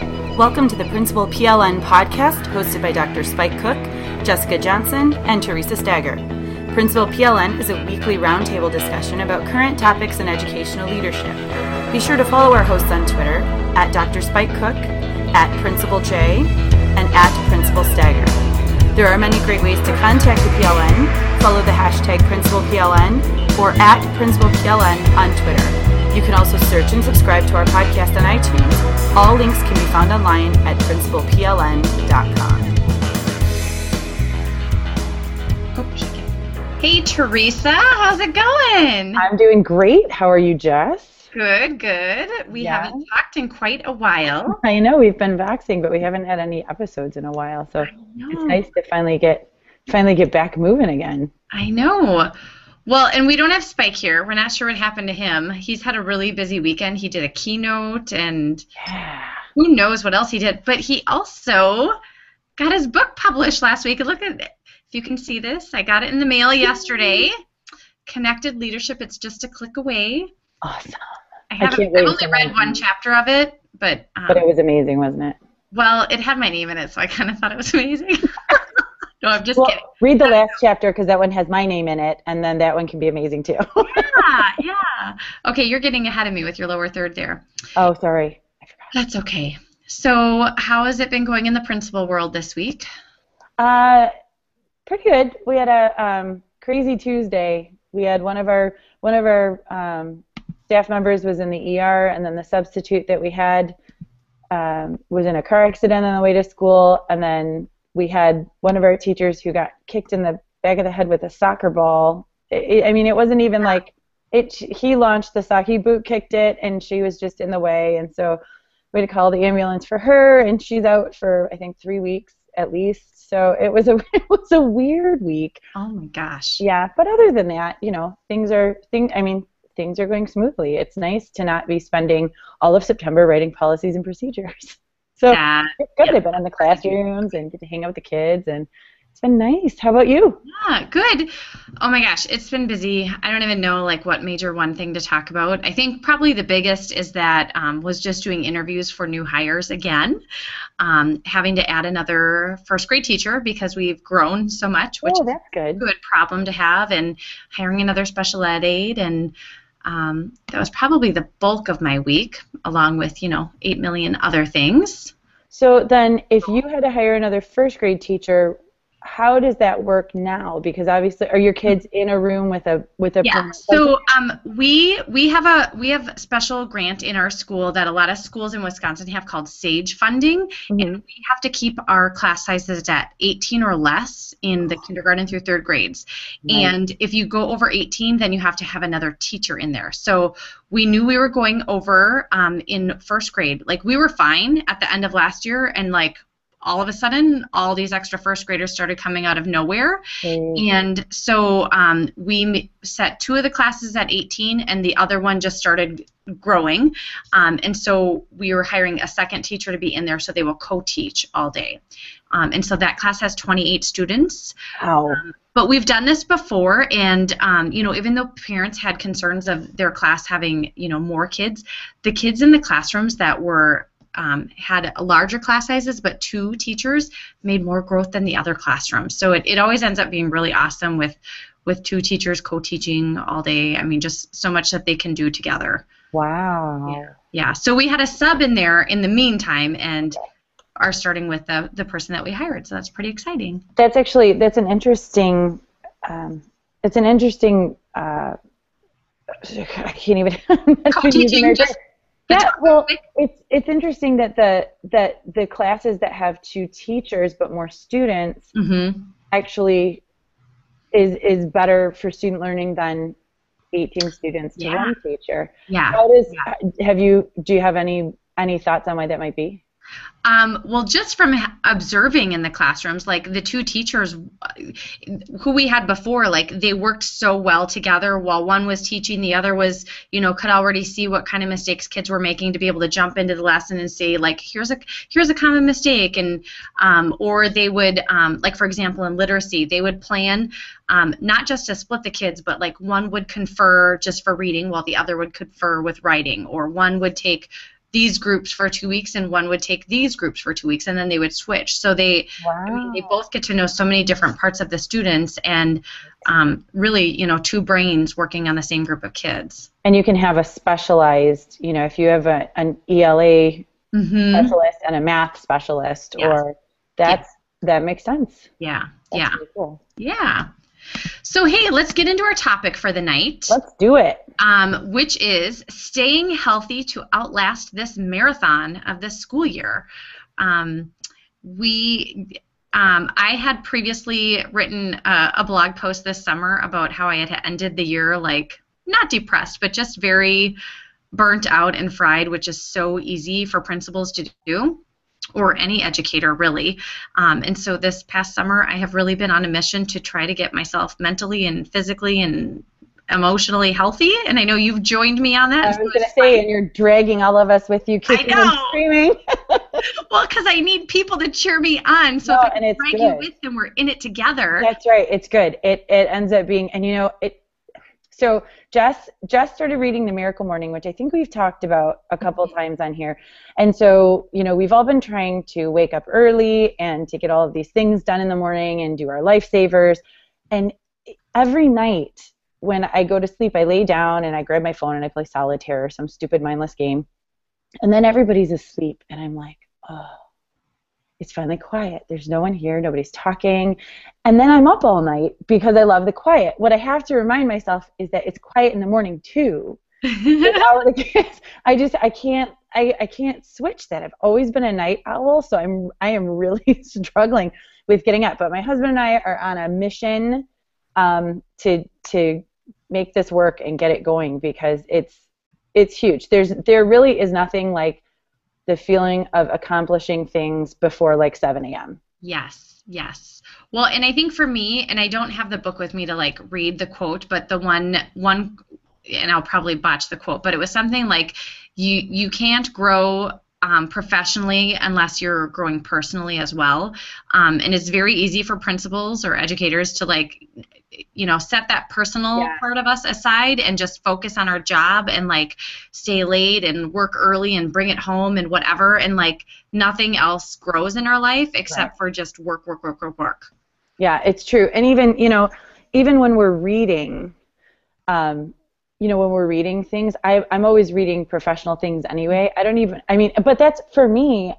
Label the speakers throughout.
Speaker 1: Welcome to the Principal PLN podcast hosted by Dr. Spike Cook, Jessica Johnson, and Teresa Stager. Principal PLN is a weekly roundtable discussion about current topics in educational leadership. Be sure to follow our hosts on Twitter at Dr. Spike Cook, at Principal J, and at Principal Stager. There are many great ways to contact the PLN. Follow the hashtag Principal PLN or at Principal PLN on Twitter. You can also search and subscribe to our podcast on iTunes. All links can be found online at principalpln.com.
Speaker 2: Hey, Teresa, how's it going?
Speaker 1: I'm doing great. How are you, Jess?
Speaker 2: Good, good. We yeah. haven't talked in quite a while.
Speaker 1: I know we've been Voxing, but we haven't had any episodes in a while, so it's nice to finally get finally get back moving again.
Speaker 2: I know. Well, and we don't have Spike here. We're not sure what happened to him. He's had a really busy weekend. He did a keynote and yeah. who knows what else he did. But he also got his book published last week. Look at it. If you can see this, I got it in the mail yesterday. Connected Leadership. It's just a click away.
Speaker 1: Awesome.
Speaker 2: I haven't. I I've only read one chapter of it, but
Speaker 1: um, but it was amazing, wasn't it?
Speaker 2: Well, it had my name in it, so I kind of thought it was amazing. No, I'm just
Speaker 1: well,
Speaker 2: kidding.
Speaker 1: Read the last chapter because that one has my name in it, and then that one can be amazing too.
Speaker 2: yeah, yeah. Okay, you're getting ahead of me with your lower third there.
Speaker 1: Oh, sorry.
Speaker 2: That's okay. So, how has it been going in the principal world this week?
Speaker 1: Uh, pretty good. We had a um, crazy Tuesday. We had one of our one of our um, staff members was in the ER, and then the substitute that we had um, was in a car accident on the way to school, and then we had one of our teachers who got kicked in the back of the head with a soccer ball. It, I mean, it wasn't even like it. He launched the sock. He boot kicked it, and she was just in the way. And so we had to call the ambulance for her, and she's out for I think three weeks at least. So it was a it was a weird week.
Speaker 2: Oh my gosh.
Speaker 1: Yeah, but other than that, you know, things are things. I mean, things are going smoothly. It's nice to not be spending all of September writing policies and procedures. So yeah. it's good. They've been in the classrooms and get to hang out with the kids and it's been nice. How about you?
Speaker 2: Yeah, good. Oh my gosh, it's been busy. I don't even know like what major one thing to talk about. I think probably the biggest is that um, was just doing interviews for new hires again, um, having to add another first grade teacher because we've grown so much, which
Speaker 1: oh, that's good.
Speaker 2: good problem to have, and hiring another special ed aide and um, that was probably the bulk of my week, along with you know eight million other things.
Speaker 1: So then, if you had to hire another first grade teacher, how does that work now? Because obviously, are your kids in a room with a with a?
Speaker 2: Yeah. So um, we we have a we have a special grant in our school that a lot of schools in Wisconsin have called SAGE funding, mm-hmm. and we have to keep our class sizes at 18 or less in the kindergarten through third grades. And if you go over 18, then you have to have another teacher in there. So we knew we were going over um, in first grade. Like we were fine at the end of last year, and like all of a sudden, all these extra first graders started coming out of nowhere. Mm. And so um, we set two of the classes at 18, and the other one just started growing. Um, and so we were hiring a second teacher to be in there so they will co teach all day. Um, and so that class has 28 students.
Speaker 1: Wow. Um,
Speaker 2: but we've done this before, and um, you know, even though parents had concerns of their class having you know more kids, the kids in the classrooms that were um, had larger class sizes, but two teachers made more growth than the other classrooms. So it, it always ends up being really awesome with with two teachers co-teaching all day. I mean, just so much that they can do together.
Speaker 1: Wow.
Speaker 2: Yeah. Yeah. So we had a sub in there in the meantime, and are starting with the the person that we hired. So that's pretty exciting.
Speaker 1: That's actually that's an interesting. Um, it's an interesting. Uh, I can't even.
Speaker 2: Co-teaching. Just
Speaker 1: yeah, well, it's it's interesting that the that the classes that have two teachers but more students
Speaker 2: mm-hmm.
Speaker 1: actually is is better for student learning than 18 students to
Speaker 2: yeah.
Speaker 1: one teacher.
Speaker 2: Yeah.
Speaker 1: How does
Speaker 2: yeah.
Speaker 1: have you do you have any any thoughts on why that might be?
Speaker 2: Um, well, just from observing in the classrooms, like the two teachers who we had before, like they worked so well together. While one was teaching, the other was, you know, could already see what kind of mistakes kids were making to be able to jump into the lesson and say, like, here's a here's a common mistake, and um, or they would, um, like for example, in literacy, they would plan um, not just to split the kids, but like one would confer just for reading while the other would confer with writing, or one would take these groups for two weeks and one would take these groups for two weeks and then they would switch so they
Speaker 1: wow.
Speaker 2: I mean, they both get to know so many different parts of the students and um, really you know two brains working on the same group of kids
Speaker 1: and you can have a specialized you know if you have a, an ELA
Speaker 2: mm-hmm.
Speaker 1: specialist and a math specialist
Speaker 2: Yes.
Speaker 1: or that's that makes sense
Speaker 2: yeah
Speaker 1: That's
Speaker 2: yeah
Speaker 1: really cool.
Speaker 2: yeah so hey let's get into our topic for the night.
Speaker 1: Let's do it.
Speaker 2: Um, which is staying healthy to outlast this marathon of this school year. Um, we, um, I had previously written a, a blog post this summer about how I had ended the year like not depressed, but just very burnt out and fried, which is so easy for principals to do or any educator really. Um, and so this past summer, I have really been on a mission to try to get myself mentally and physically and emotionally healthy. And I know you've joined me on that.
Speaker 1: I
Speaker 2: so
Speaker 1: was going to say,
Speaker 2: fun.
Speaker 1: and you're dragging all of us with you, kicking and
Speaker 2: know.
Speaker 1: screaming.
Speaker 2: well, because I need people to cheer me on. So
Speaker 1: No,
Speaker 2: if I
Speaker 1: and
Speaker 2: can
Speaker 1: it's
Speaker 2: drag
Speaker 1: good.
Speaker 2: you with them, we're in it together.
Speaker 1: That's right. It's good. It it ends up being, and you know it. So Jess Jess started reading the Miracle Morning, which I think we've talked about a couple
Speaker 2: Mhm.
Speaker 1: times on here. And so you know we've all been trying to wake up early and to get all of these things done in the morning and do our lifesavers. And every night when I go to sleep, I lay down and I grab my phone and I play solitaire or some stupid mindless game. And then everybody's asleep, and I'm like, oh, it's finally quiet. There's no one here. Nobody's talking. And then I'm up all night because I love the quiet. What I have to remind myself is that it's quiet in the morning too. Without the kids. I just I can't I, I can't switch that. I've always been a night owl, so I'm I am really struggling with getting up. But my husband and I are on a mission um, to to make this work and get it going because it's it's huge. There's there really is nothing like the feeling of accomplishing things before like 7 a.m.
Speaker 2: Yes, yes. Well, and I think for me, and I don't have the book with me to like read the quote, but the one one and I'll probably botch the quote, but it was something like you you can't grow um, professionally unless you're growing personally as well. Um, and it's very easy for principals or educators to like you know set that personal
Speaker 1: Yeah.
Speaker 2: part of us aside and just focus on our job and like stay late and work early and bring it home and whatever and like nothing else grows in our life except for just work work work work work
Speaker 1: Yeah, it's true. And even, you know, even when we're reading, um, you know, when we're reading things, I, I'm always reading professional things anyway. I don't even, I mean, but that's for me,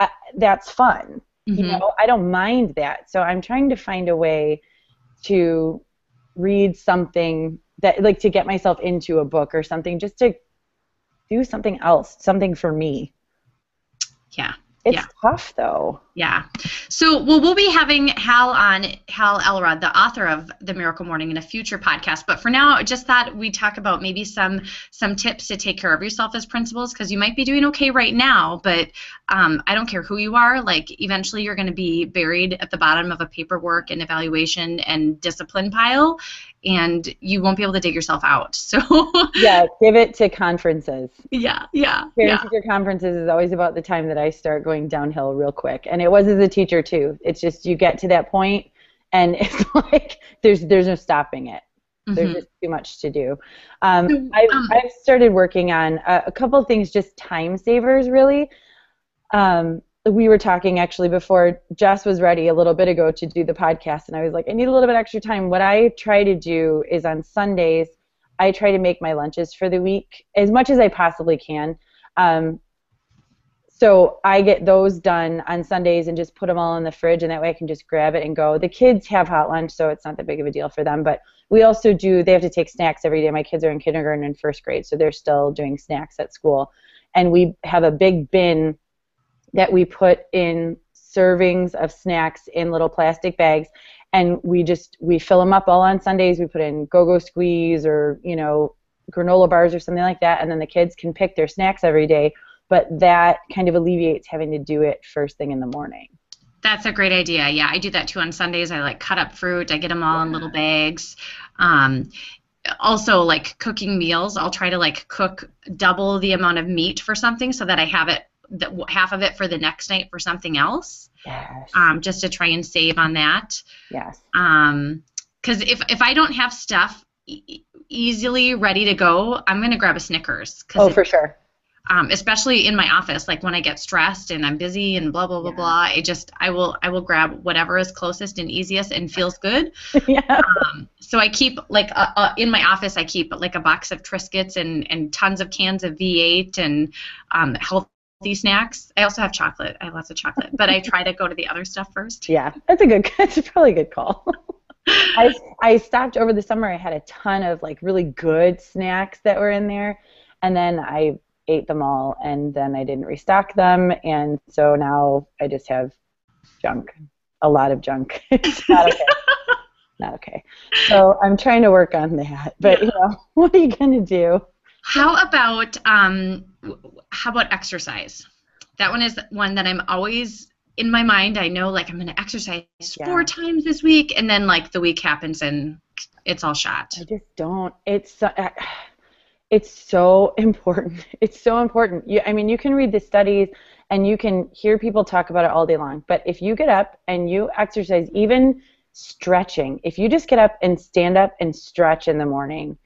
Speaker 1: uh, that's fun. You
Speaker 2: Mhm.
Speaker 1: know, I don't mind that. So I'm trying to find a way to read something that, like, to get myself into a book or something, just to do something else, something for me.
Speaker 2: yeah
Speaker 1: It's
Speaker 2: Yeah.
Speaker 1: tough though.
Speaker 2: Yeah. So, well, we'll be having Hal on, Hal Elrod, the author of The Miracle Morning, in a future podcast. But for now, just thought we'd talk about maybe some some tips to take care of yourself as principals, because you might be doing okay right now, but um, I don't care who you are. Like, eventually, you're going to be buried at the bottom of a paperwork and evaluation and discipline pile, and you won't be able to dig yourself out. So,
Speaker 1: Yeah, give it to conferences.
Speaker 2: yeah, yeah,
Speaker 1: Parent
Speaker 2: yeah.
Speaker 1: teacher conferences is always about the time that I start going downhill real quick, and it was as a teacher too. It's just you get to that point, and it's like there's there's no stopping it. There's
Speaker 2: Mhm.
Speaker 1: just too much to do. Um, I've,
Speaker 2: um,
Speaker 1: I've started working on a, a couple of things, just time savers, really. Um, we were talking actually before Jess was ready a little bit ago to do the podcast, and I was like, I need a little bit extra time. What I try to do is on Sundays, I try to make my lunches for the week as much as I possibly can. Um, so I get those done on Sundays and just put them all in the fridge, and that way I can just grab it and go. The kids have hot lunch, so it's not that big of a deal for them. But we also do. They have to take snacks every day. My kids are in kindergarten and first grade, so they're still doing snacks at school. And we have a big bin that we put in servings of snacks in little plastic bags and we just we fill them up all on Sundays. We put in go-go squeeze or you know granola bars or something like that, and then the kids can pick their snacks every day. But that kind of alleviates having to do it first thing in the morning.
Speaker 2: That's a great idea. Yeah, I do that too on Sundays. I like cut up fruit. I get them all in little bags. Um, also, like cooking meals, I'll try to like cook double the amount of meat for something so that I have it that half of it for the next night for something else,
Speaker 1: Yes.
Speaker 2: um, just to try and save on that.
Speaker 1: yes.
Speaker 2: Um, because if if I don't have stuff e- easily ready to go, I'm gonna grab a Snickers. 'cause
Speaker 1: Oh,
Speaker 2: it-
Speaker 1: for sure.
Speaker 2: um, especially in my office. Like when I get stressed and I'm busy and blah blah blah
Speaker 1: Yeah.
Speaker 2: blah. I just I will I will grab whatever is closest and easiest and feels good.
Speaker 1: yeah.
Speaker 2: Um, so I keep like uh, uh, in my office I keep like a box of Triscuits and and tons of cans of V8 and um, healthy snacks. I also have chocolate. I have lots of chocolate, but I try to go to the other stuff first.
Speaker 1: Yeah, that's a good. That's probably a good call. I I stopped over the summer. I had a ton of like really good snacks that were in there, and then I ate them all, and then I didn't restock them, and so now I just have junk, a lot of junk. it's not okay. not okay. So I'm trying to work on that, but you know, what are you gonna do?
Speaker 2: How about um, how about exercise? That one is one that I'm always in my mind. I know like I'm going to exercise four times this week, and then like the week happens and it's all shot.
Speaker 1: I just don't. It's so- uh, it's so important. It's so important. You, I mean, you can read the studies and you can hear people talk about it all day long. But if you get up and you exercise, even stretching, if you just get up and stand up and stretch in the morning,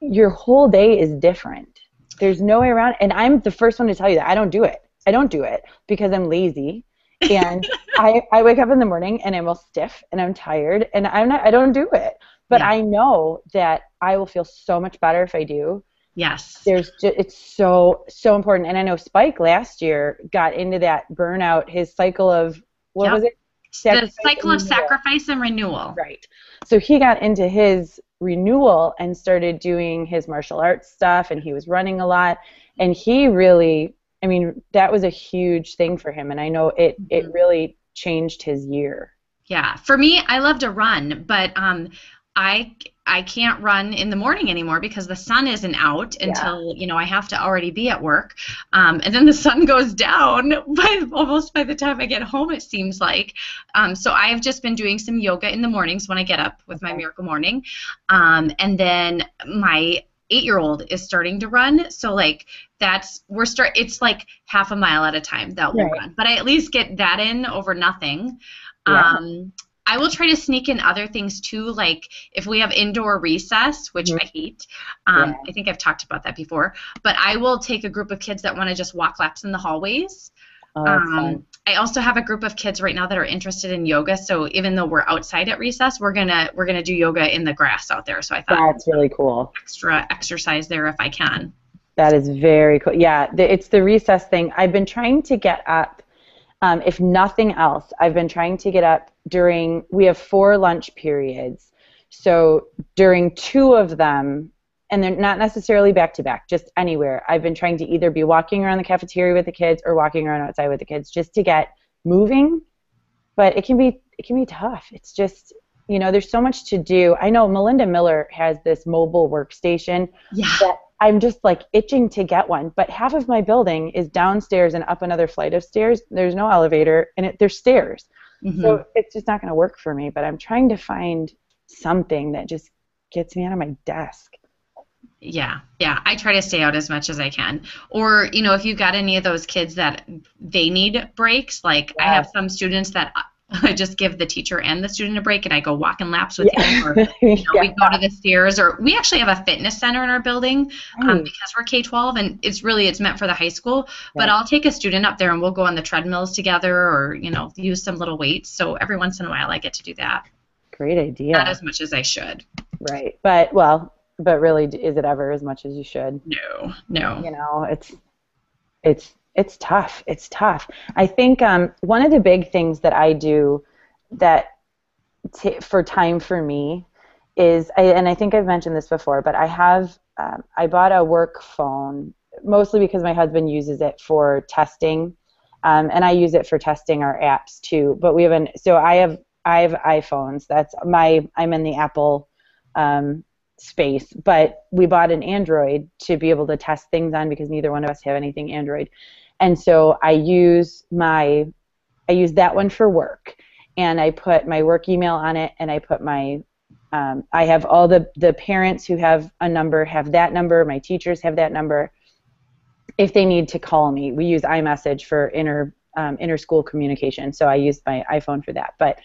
Speaker 1: your whole day is different. There's no way around. And I'm the first one to tell you that I don't do it. I don't do it because I'm lazy. And I, I wake up in the morning and I'm all stiff and I'm tired and I'm not I don't do it. But
Speaker 2: Yeah.
Speaker 1: I know that I will feel so much better if I do.
Speaker 2: Yes.
Speaker 1: There's just, it's so so important. And I know Spike last year got into that burnout, his cycle of what
Speaker 2: Yep.
Speaker 1: was it?
Speaker 2: The cycle of
Speaker 1: renewal.
Speaker 2: sacrifice and renewal.
Speaker 1: Right. So he got into his renewal and started doing his martial arts stuff and he was running a lot and he really I mean that was a huge thing for him and I know it it
Speaker 2: Mhm.
Speaker 1: really changed his year.
Speaker 2: Yeah. For me, I love to run, but um, I I can't run in the morning anymore because the sun isn't out
Speaker 1: Yeah.
Speaker 2: until you know I have to already be at work, um, and then the sun goes down by almost by the time I get home. It seems like. Um, so I have just been doing some yoga in the mornings when I get up with my Miracle Morning, um, and then my eight-year-old is starting to run. So like that's we're start. It's like half a mile at a time that we'll
Speaker 1: Right.
Speaker 2: run, but I at least get that in over nothing.
Speaker 1: Yeah.
Speaker 2: Um, I will try to sneak in other things too, like if we have indoor recess, which
Speaker 1: Mhm.
Speaker 2: I hate. Um,
Speaker 1: Yeah.
Speaker 2: I think I've talked about that before. But I will take a group of kids that want to just walk laps in the hallways.
Speaker 1: Oh,
Speaker 2: Um. I also have a group of kids right now that are interested in yoga. So even though we're outside at recess, we're gonna we're gonna do yoga in the grass out there. So I thought
Speaker 1: That's really cool.
Speaker 2: extra exercise there if I can.
Speaker 1: That is very cool. Yeah, the, it's the recess thing. I've been trying to get up. Um, if nothing else, I've been trying to get up during. We have four lunch periods, so during two of them, and they're not necessarily back to back, just anywhere. I've been trying to either be walking around the cafeteria with the kids or walking around outside with the kids, just to get moving. But it can be it can be tough. It's just you know there's so much to do. I know Melinda Miller has this mobile workstation
Speaker 2: Yeah.
Speaker 1: that I'm just like itching to get one. But half of my building is downstairs and up another flight of stairs. There's no elevator and it, there's stairs.
Speaker 2: Mhm.
Speaker 1: So it's just not going to work for me. But I'm trying to find something that just gets me out of my desk.
Speaker 2: Yeah, yeah. I try to stay out as much as I can. Or, you know, if you've got any of those kids that they need breaks, like I have some students that I just give the teacher and the student a break and I go walking laps with
Speaker 1: Yeah.
Speaker 2: him or you know, we go to the stairs or we actually have a fitness center in our building um,
Speaker 1: Right.
Speaker 2: because we're K-12 and it's really it's meant for the high school but I'll take a student up there and we'll go on the treadmills together or you know use some little weights so every once in a while I get to do that
Speaker 1: Great idea.
Speaker 2: not as much as I should
Speaker 1: right. But well, but really, is it ever as much as you should?
Speaker 2: no no
Speaker 1: you know it's it's it's tough. It's tough. I think um, one of the big things that i do that t- for time for me is I, and i think i've mentioned this before but i have um, i bought a work phone mostly because my husband uses it for testing um, and i use it for testing our apps too but we have an so i have i have iphones. That's my i'm in the apple um, space, but we bought an Android to be able to test things on because neither one of us have anything Android. And so I use my I use that one for work and I put my work email on it and I put my um, I have all the the parents who have a number have that number, my teachers have that number. If they need to call me, we use iMessage for inter um, inter school communication. So I use my iPhone for that. But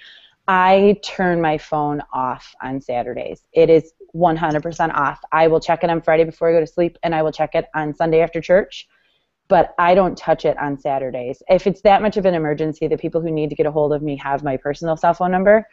Speaker 1: I turn my phone off on Saturdays. It is 100% off. I will check it on Friday before I go to sleep, and I will check it on Sunday after church. But I don't touch it on Saturdays. If it's that much of an emergency, the people who need to get a hold of me have my personal cell phone number.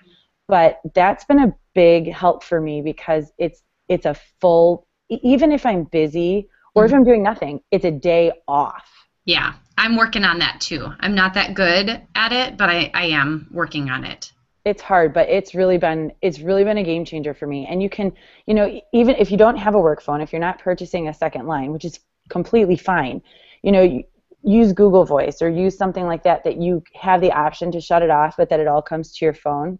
Speaker 1: But that's been a big help for me because it's it's a full even if I'm busy or if mm-hmm. I'm doing nothing, it's a day off.
Speaker 2: Yeah, I'm working on that too. I'm not that good at it, but I, I am working on it.
Speaker 1: It's hard, but it's really been it's really been a game changer for me. And you can, you know, even if you don't have a work phone, if you're not purchasing a second line, which is completely fine, you know, use Google Voice or use something like that that you have the option to shut it off, but that it all comes to your phone.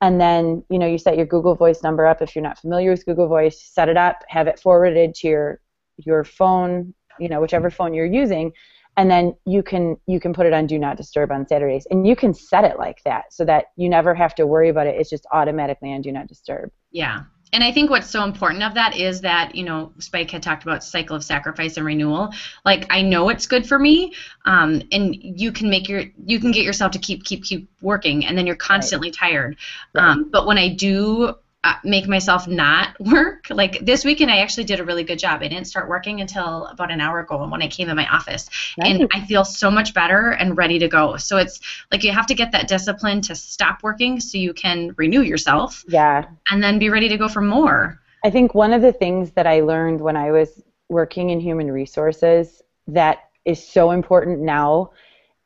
Speaker 1: And then, you know, you set your Google Voice number up. If you're not familiar with Google Voice, set it up, have it forwarded to your your phone, you know, whichever phone you're using, and then you can you can put it on do not disturb on Saturdays. And you can set it like that so that you never have to worry about it. It's just automatically on do not disturb.
Speaker 2: Yeah and I think what's so important of that is that you know Spike had talked about cycle of sacrifice and renewal. Like I know it's good for me, um, and you can make your you can get yourself to keep keep keep working, and then you're constantly right. tired. Right. Um, but when I do Uh, make myself not work. Like this weekend, I actually did a really good job. I didn't start working until about an hour ago when I came in my office, nice. and I feel so much better and ready to go. So it's like you have to get that discipline to stop working so you can renew yourself.
Speaker 1: Yeah.
Speaker 2: And then be ready to go for more.
Speaker 1: I think one of the things that I learned when I was working in human resources that is so important now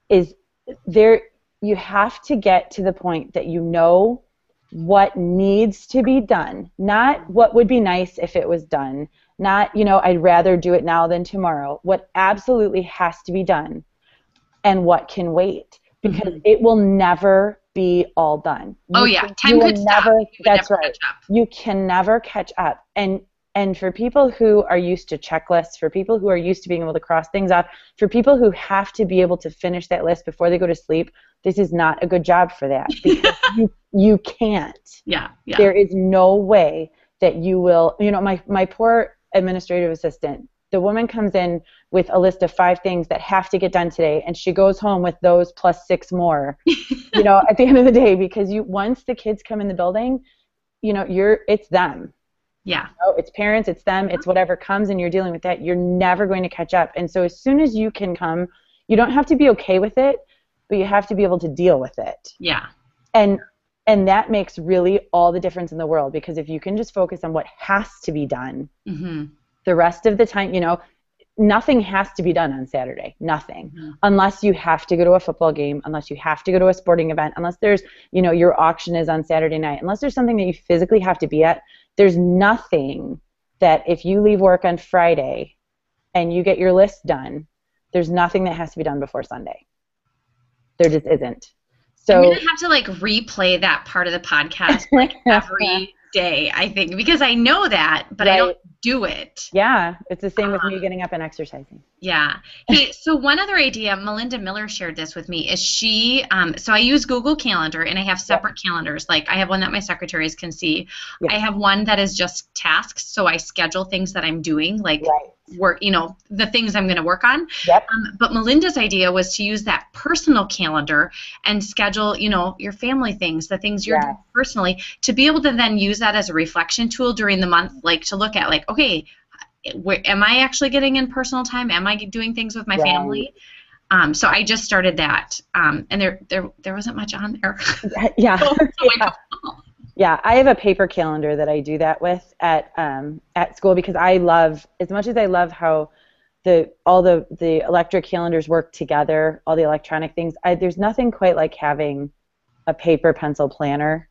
Speaker 1: is there you have to get to the point that you know what needs to be done, not what would be nice if it was done, not, you know, I'd rather do it now than tomorrow. What absolutely has to be done and what can wait because mm-hmm. it will never be all done.
Speaker 2: You oh yeah, time could never,
Speaker 1: stop. That's never right. You can never catch up. And and for people who are used to checklists, for people who are used to being able to cross things off, for people who have to be able to finish that list before they go to sleep, this is not a good job for that because you, you can't.
Speaker 2: Yeah, yeah.
Speaker 1: There is no way that you will, you know, my, my poor administrative assistant, the woman comes in with a list of five things that have to get done today and she goes home with those plus six more you know at the end of the day because you once the kids come in the building you know you're it's them
Speaker 2: yeah.
Speaker 1: You know, it's parents, it's them, it's whatever comes and you're dealing with that. You're never going to catch up. And so as soon as you can come, you don't have to be okay with it, but you have to be able to deal with it.
Speaker 2: Yeah.
Speaker 1: And and that makes really all the difference in the world because if you can just focus on what has to be done, mm-hmm. the rest of the time, you know, nothing has to be done on Saturday. Nothing. Mm-hmm. Unless you have to go to a football game, unless you have to go to a sporting event, unless there's, you know, your auction is on Saturday night, unless there's something that you physically have to be at, there's nothing that if you leave work on Friday and you get your list done, there's nothing that has to be done before Sunday. There just isn't. So
Speaker 2: I'm gonna have to like replay that part of the podcast like every day, I think, because I know that, but right. I don't do it.
Speaker 1: Yeah, it's the same um, with me um, getting up and exercising.
Speaker 2: Yeah. Hey, so one other idea, Melinda Miller shared this with me, is she, um, so I use Google Calendar and I have separate yep. calendars. Like I have one that my secretaries can see. Yep. I have one that is just tasks, so I schedule things that I'm doing, like right work, you know, the things I'm going to work on.
Speaker 1: Yep.
Speaker 2: Um, but Melinda's idea was to use that personal calendar and schedule, you know, your family things, the things you're doing personally, to be able to then use that as a reflection tool during the month, like to look at, like, okay, where, am I actually getting in personal time? Am I doing things with my right. family? Um, so I just started that, um, and there, there, there wasn't much on there.
Speaker 1: yeah. so, so yeah. Yeah, I have a paper calendar that I do that with at um, at school because I love as much as I love how the all the the electric calendars work together, all the electronic things. I, there's nothing quite like having a paper pencil planner,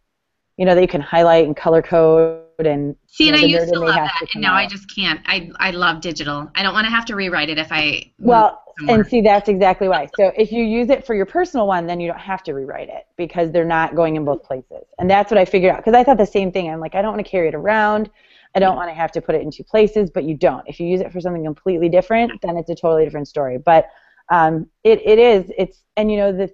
Speaker 1: you know, that you can highlight and color code and
Speaker 2: see.
Speaker 1: And
Speaker 2: know, I used to love that, to and now out. I just can't. I I love digital. I don't want to have to rewrite it if I.
Speaker 1: Well, and see, that's exactly why. So if you use it for your personal one, then you don't have to rewrite it because they're not going in both places. And that's what I figured out because I thought the same thing. I'm like, I don't want to carry it around. I don't want to have to put it in two places, but you don't. If you use it for something completely different, then it's a totally different story. But um, it, it is. It's and you know the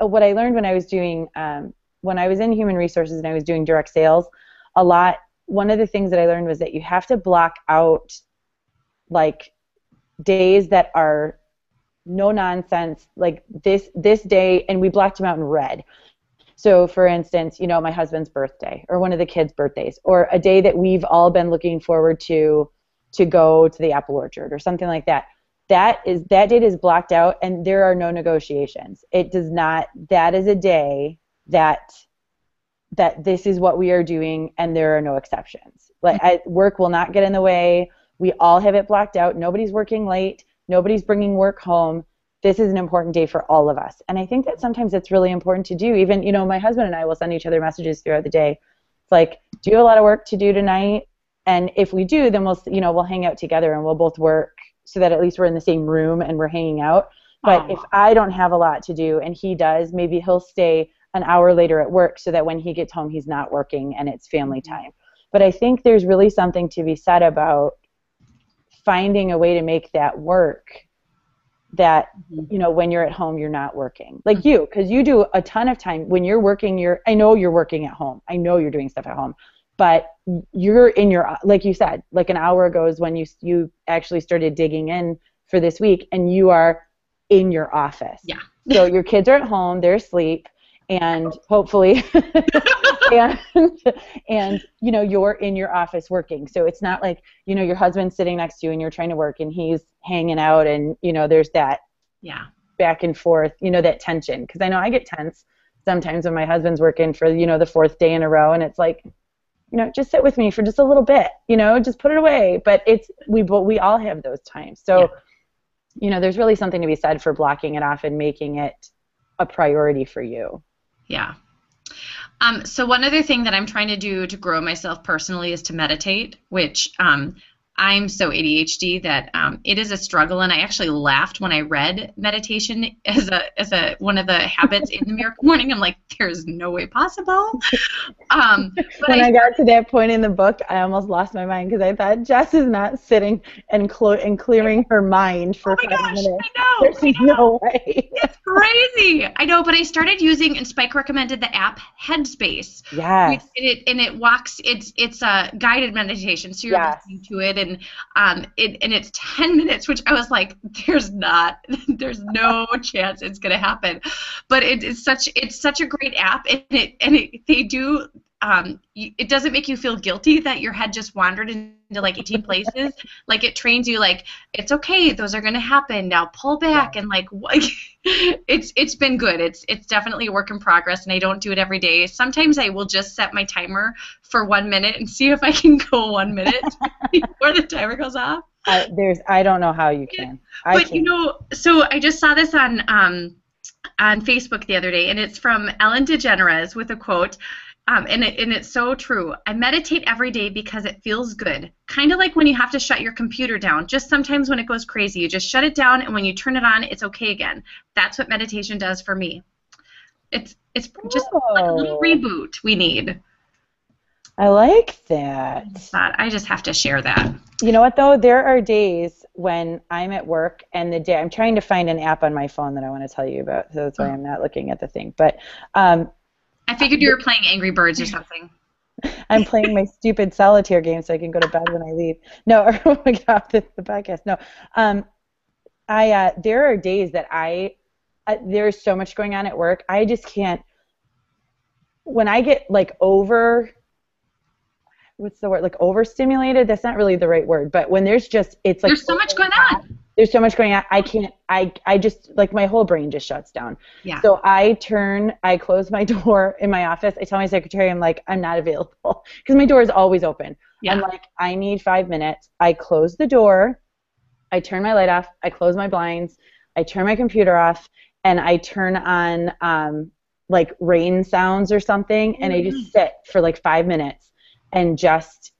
Speaker 1: uh, what I learned when I was doing um, when I was in human resources and I was doing direct sales, a lot. One of the things that I learned was that you have to block out like days that are no nonsense like this this day and we blocked them out in red. So for instance you know my husband's birthday or one of the kids birthdays or a day that we've all been looking forward to to go to the apple orchard or something like that. That is that date is blocked out and there are no negotiations. It does not that is a day that that this is what we are doing and there are no exceptions. Like I, work will not get in the way. We all have it blocked out. Nobody's working late nobody's bringing work home. This is an important day for all of us. And i think that sometimes it's really important to do. Even you know my husband and i will send each other messages throughout the day. It's like do you have a lot of work to do tonight. And if we do then we'll you know we'll hang out together and we'll both work so that at least we're in the same room and we're hanging out. But if i don't have a lot to do and he does maybe he'll stay an hour later at work so that when he gets home he's not working and it's family
Speaker 2: Mm-hmm.
Speaker 1: time. But i think there's really something to be said about finding a way to make that work that
Speaker 2: Mhm.
Speaker 1: you know when you're at home you're not working. Like you because you do a ton of time when you're working you're i know you're working at home. I know you're doing stuff at home but you're in your like you said like an hour ago is when you you actually started digging in for this week and you are in your office.
Speaker 2: Yeah.
Speaker 1: so your kids are at home they're asleep and hopefully and and you know you're in your office working. So it's not like you know your husband's sitting next to you and you're trying to work and he's hanging out and you know there's that
Speaker 2: Yeah.
Speaker 1: back and forth you know that tension. Because i know i get tense sometimes when my husband's working for you know the fourth day in a row and it's like you know just sit with me for just a little bit you know just put it away. But it's we but we all have those times. So
Speaker 2: Yeah.
Speaker 1: you know there's really something to be said for blocking it off and making it a priority for you
Speaker 2: Yeah. Um, so one other thing that I'm trying to do to grow myself personally is to meditate, which um, I'm so ADHD that um, it is a struggle, and I actually laughed when I read meditation as a as a one of the habits in the Miracle Morning. I'm like, there's no way possible. Um, but
Speaker 1: when
Speaker 2: I,
Speaker 1: I, got to that point in the book, I almost lost my mind because I thought Jess is not sitting and, clo- and clearing her mind for
Speaker 2: oh my
Speaker 1: five
Speaker 2: gosh,
Speaker 1: minutes.
Speaker 2: I know,
Speaker 1: There's
Speaker 2: I know.
Speaker 1: no way.
Speaker 2: It's crazy. I know, but I started using, and Spike recommended the app Headspace.
Speaker 1: Yes.
Speaker 2: And it and it walks. It's it's a guided meditation, so you're
Speaker 1: Yes.
Speaker 2: listening to it, and um, it and it's ten minutes, which I was like, there's not, there's no chance it's gonna happen, but it is such it's such a great app, and it and it they do. Um, it doesn't make you feel guilty that your head just wandered into like 18 places. Like it trains you, like it's okay, those are gonna happen. Now pull back and like it's it's been good. It's it's definitely a work in progress, and I don't do it every day. Sometimes I will just set my timer for one minute and see if I can go one minute before the timer goes off.
Speaker 1: I, there's. I don't know how you can. I
Speaker 2: But
Speaker 1: can't.
Speaker 2: you know, so I just saw this on um, on Facebook the other day, and it's from Ellen DeGeneres with a quote. Um, and, it, and it's so true. I meditate every day because it feels good. Kind of like when you have to shut your computer down. Just sometimes when it goes crazy, you just shut it down, and when you turn it on, it's okay again. That's what meditation does for me. It's it's just like a little
Speaker 1: Oh.
Speaker 2: reboot we need.
Speaker 1: I like that.
Speaker 2: I just have to share that.
Speaker 1: You know what though? There are days when I'm at work and the day I'm trying to find an app on my phone that I want to tell you about, so that's why I'm not looking at the thing. But um,
Speaker 2: I figured you were playing Angry Birds or something.
Speaker 1: I'm playing my stupid solitaire game so I can go to bed when I leave. No, or get off the, the podcast. No, um, I uh, there are days that I uh, there's so much going on at work. I just can't. When I get like over, what's the word? Like overstimulated. That's not really the right word. But when there's just it's like
Speaker 2: There's so much going on.
Speaker 1: There's so much going on. I can't. I I just like my whole brain just shuts down.
Speaker 2: Yeah.
Speaker 1: So I turn, I close my door in my office. I tell my secretary, I'm like, I'm not available because my door is always open.
Speaker 2: Yeah.
Speaker 1: I'm like, I need five minutes. I close the door, I turn my light off, I close my blinds, I turn my computer off, and I turn on um, like rain sounds or something, and I just sit for like five minutes and just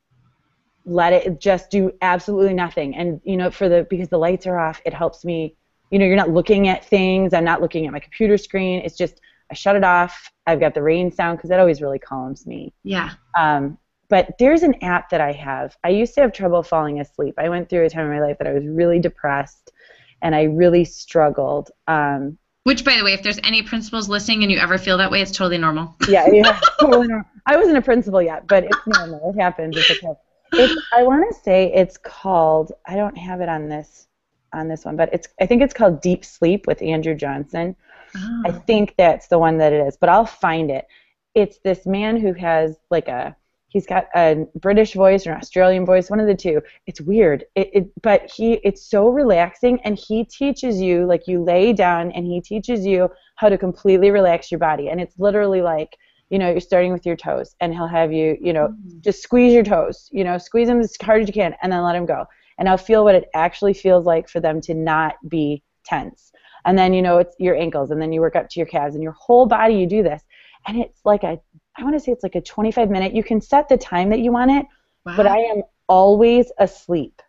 Speaker 1: let it just do absolutely nothing. And you know, for the because the lights are off, it helps me. You know, you're not looking at things. I'm not looking at my computer screen. It's just I shut it off. I've got the rain sound because that always really calms me.
Speaker 2: Yeah.
Speaker 1: Um, but there's an app that I have. I used to have trouble falling asleep. I went through a time in my life that I was really depressed and I really struggled. Um,
Speaker 2: Which, by the way, if there's any principals listening and you ever feel that way, it's totally normal.
Speaker 1: yeah, yeah, totally normal. I wasn't a principal yet, but it's normal. It happens. It's okay. It's, I want to say it's called. I don't have it on this on this one, but it's. I think it's called Deep Sleep with Andrew Johnson. I
Speaker 2: Oh.
Speaker 1: think that's the one that it is, but I'll find it. It's this man who has like a he's got a British voice or an Australian voice, one of the two. It's weird. It, it but he it's so relaxing and he teaches you like you lay down and he teaches you how to completely relax your body and it's literally like you know, you're starting with your toes, and he'll have you, you know, mm-hmm. just squeeze your toes, you know, squeeze them as hard as you can, and then let them go. And I'll feel what it actually feels like for them to not be tense. And then, you know, it's your ankles, and then you work up to your calves, and your whole body, you do this. And it's like a, I want to say it's like a 25 minute. You can set the time that you want it, wow. but I am always asleep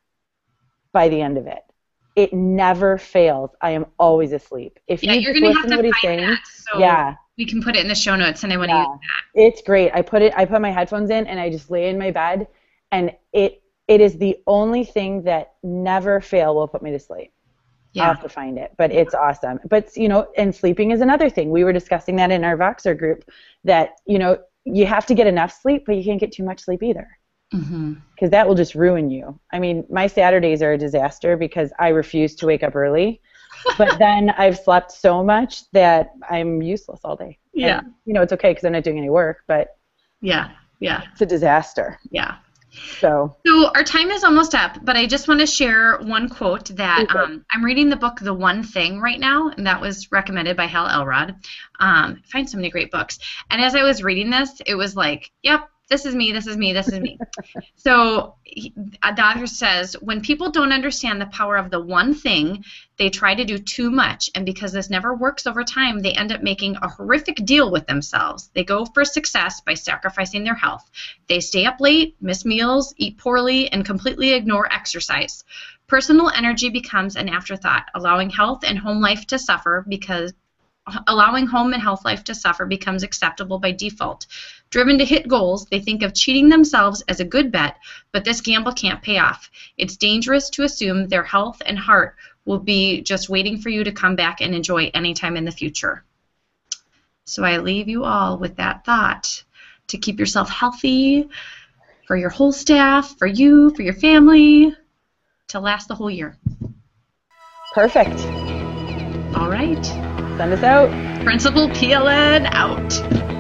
Speaker 1: by the end of it. It never fails. I am always asleep.
Speaker 2: If yeah, you are gonna have to, he's saying, that, so yeah, we can put it in the show notes, and I want to yeah. use that.
Speaker 1: It's great. I put it. I put my headphones in, and I just lay in my bed, and it it is the only thing that never fail will put me to sleep. Yeah. I'll have to find it, but it's awesome. But you know, and sleeping is another thing. We were discussing that in our Voxer group that you know you have to get enough sleep, but you can't get too much sleep either because mm-hmm. that will just ruin you. I mean, my Saturdays are a disaster because I refuse to wake up early but then I've slept so much that I'm useless all day.
Speaker 2: Yeah.
Speaker 1: And, you know, it's okay because I'm not doing any work, but
Speaker 2: yeah, yeah,
Speaker 1: it's a disaster.
Speaker 2: Yeah.
Speaker 1: So.
Speaker 2: So our time is almost up, but I just want to share one quote that um, I'm reading the book The One Thing right now, and that was recommended by Hal Elrod. Um, I find so many great books, and as I was reading this, it was like, yep, this is me, this is me, this is me. so a uh, doctor says when people don't understand the power of the one thing, they try to do too much, and because this never works over time, they end up making a horrific deal with themselves. They go for success by sacrificing their health. They stay up late, miss meals, eat poorly, and completely ignore exercise. Personal energy becomes an afterthought, allowing health and home life to suffer because uh, allowing home and health life to suffer becomes acceptable by default. Driven to hit goals, they think of cheating themselves as a good bet, but this gamble can't pay off. It's dangerous to assume their health and heart will be just waiting for you to come back and enjoy anytime in the future. So I leave you all with that thought to keep yourself healthy for your whole staff, for you, for your family, to last the whole year.
Speaker 1: Perfect.
Speaker 2: All right.
Speaker 1: Send us out.
Speaker 2: Principal PLN out.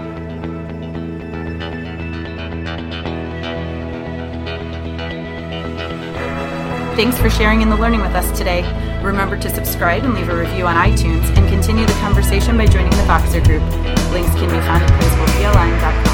Speaker 3: Thanks for sharing in the learning with us today. Remember to subscribe and leave a review on iTunes and continue the conversation by joining the Voxer group. Links can be found at principalpln.com.